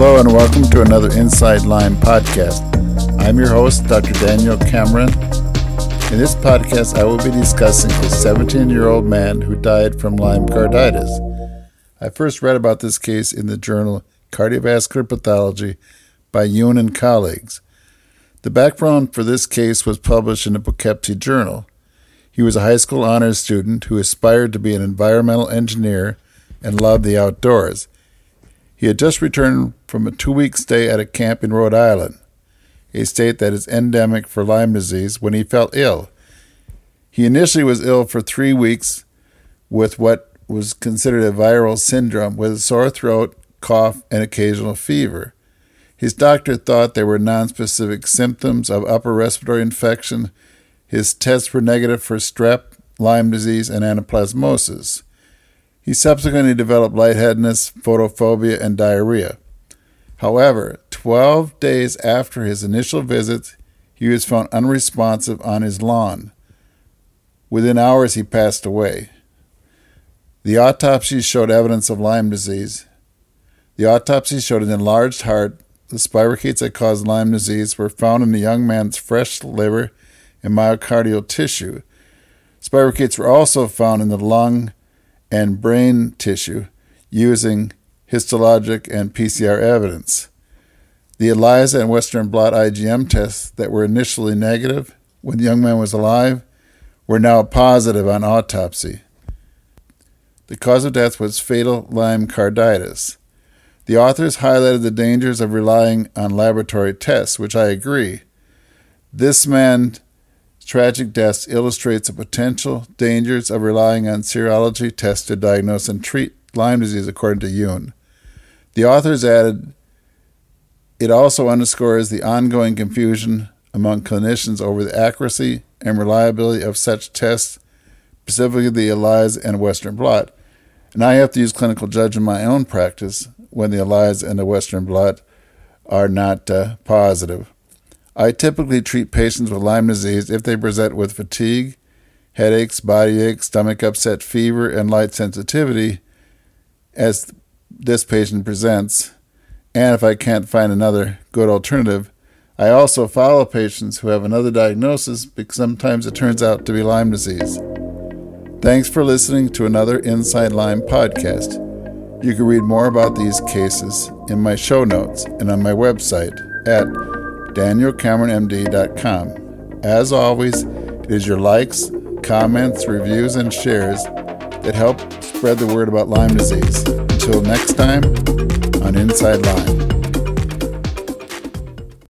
Hello and welcome to another Inside Lyme podcast. I'm your host, Dr. Daniel Cameron. In this podcast, I will be discussing a 17 year old man who died from Lyme carditis. I first read about this case in the journal Cardiovascular Pathology by Yoon and colleagues. The background for this case was published in the Poughkeepsie Journal. He was a high school honors student who aspired to be an environmental engineer and loved the outdoors. He had just returned from a two week stay at a camp in Rhode Island, a state that is endemic for Lyme disease, when he felt ill. He initially was ill for three weeks with what was considered a viral syndrome with a sore throat, cough, and occasional fever. His doctor thought there were nonspecific symptoms of upper respiratory infection. His tests were negative for strep, Lyme disease, and anaplasmosis. He subsequently developed lightheadedness, photophobia, and diarrhea. However, 12 days after his initial visit, he was found unresponsive on his lawn. Within hours, he passed away. The autopsy showed evidence of Lyme disease. The autopsy showed an enlarged heart. The spirochetes that caused Lyme disease were found in the young man's fresh liver and myocardial tissue. Spirochetes were also found in the lung and brain tissue using histologic and PCR evidence. The ELISA and Western blot IgM tests that were initially negative when the young man was alive were now positive on autopsy. The cause of death was fatal Lyme carditis. The authors highlighted the dangers of relying on laboratory tests, which I agree. This man's tragic deaths illustrates the potential dangers of relying on serology tests to diagnose and treat Lyme disease, according to Yoon. The authors added, it also underscores the ongoing confusion among clinicians over the accuracy and reliability of such tests, specifically the ELISA and Western blot. And I have to use clinical judgment in my own practice when the ELISA and the Western blot are not uh, positive. I typically treat patients with Lyme disease if they present with fatigue, headaches, body aches, stomach upset, fever, and light sensitivity as this patient presents. And if I can't find another good alternative, I also follow patients who have another diagnosis because sometimes it turns out to be Lyme disease. Thanks for listening to another Inside Lyme podcast. You can read more about these cases in my show notes and on my website at danielcameronmd.com. As always, it is your likes, comments, reviews, and shares that help spread the word about Lyme disease. Until next time, on Inside Lyme.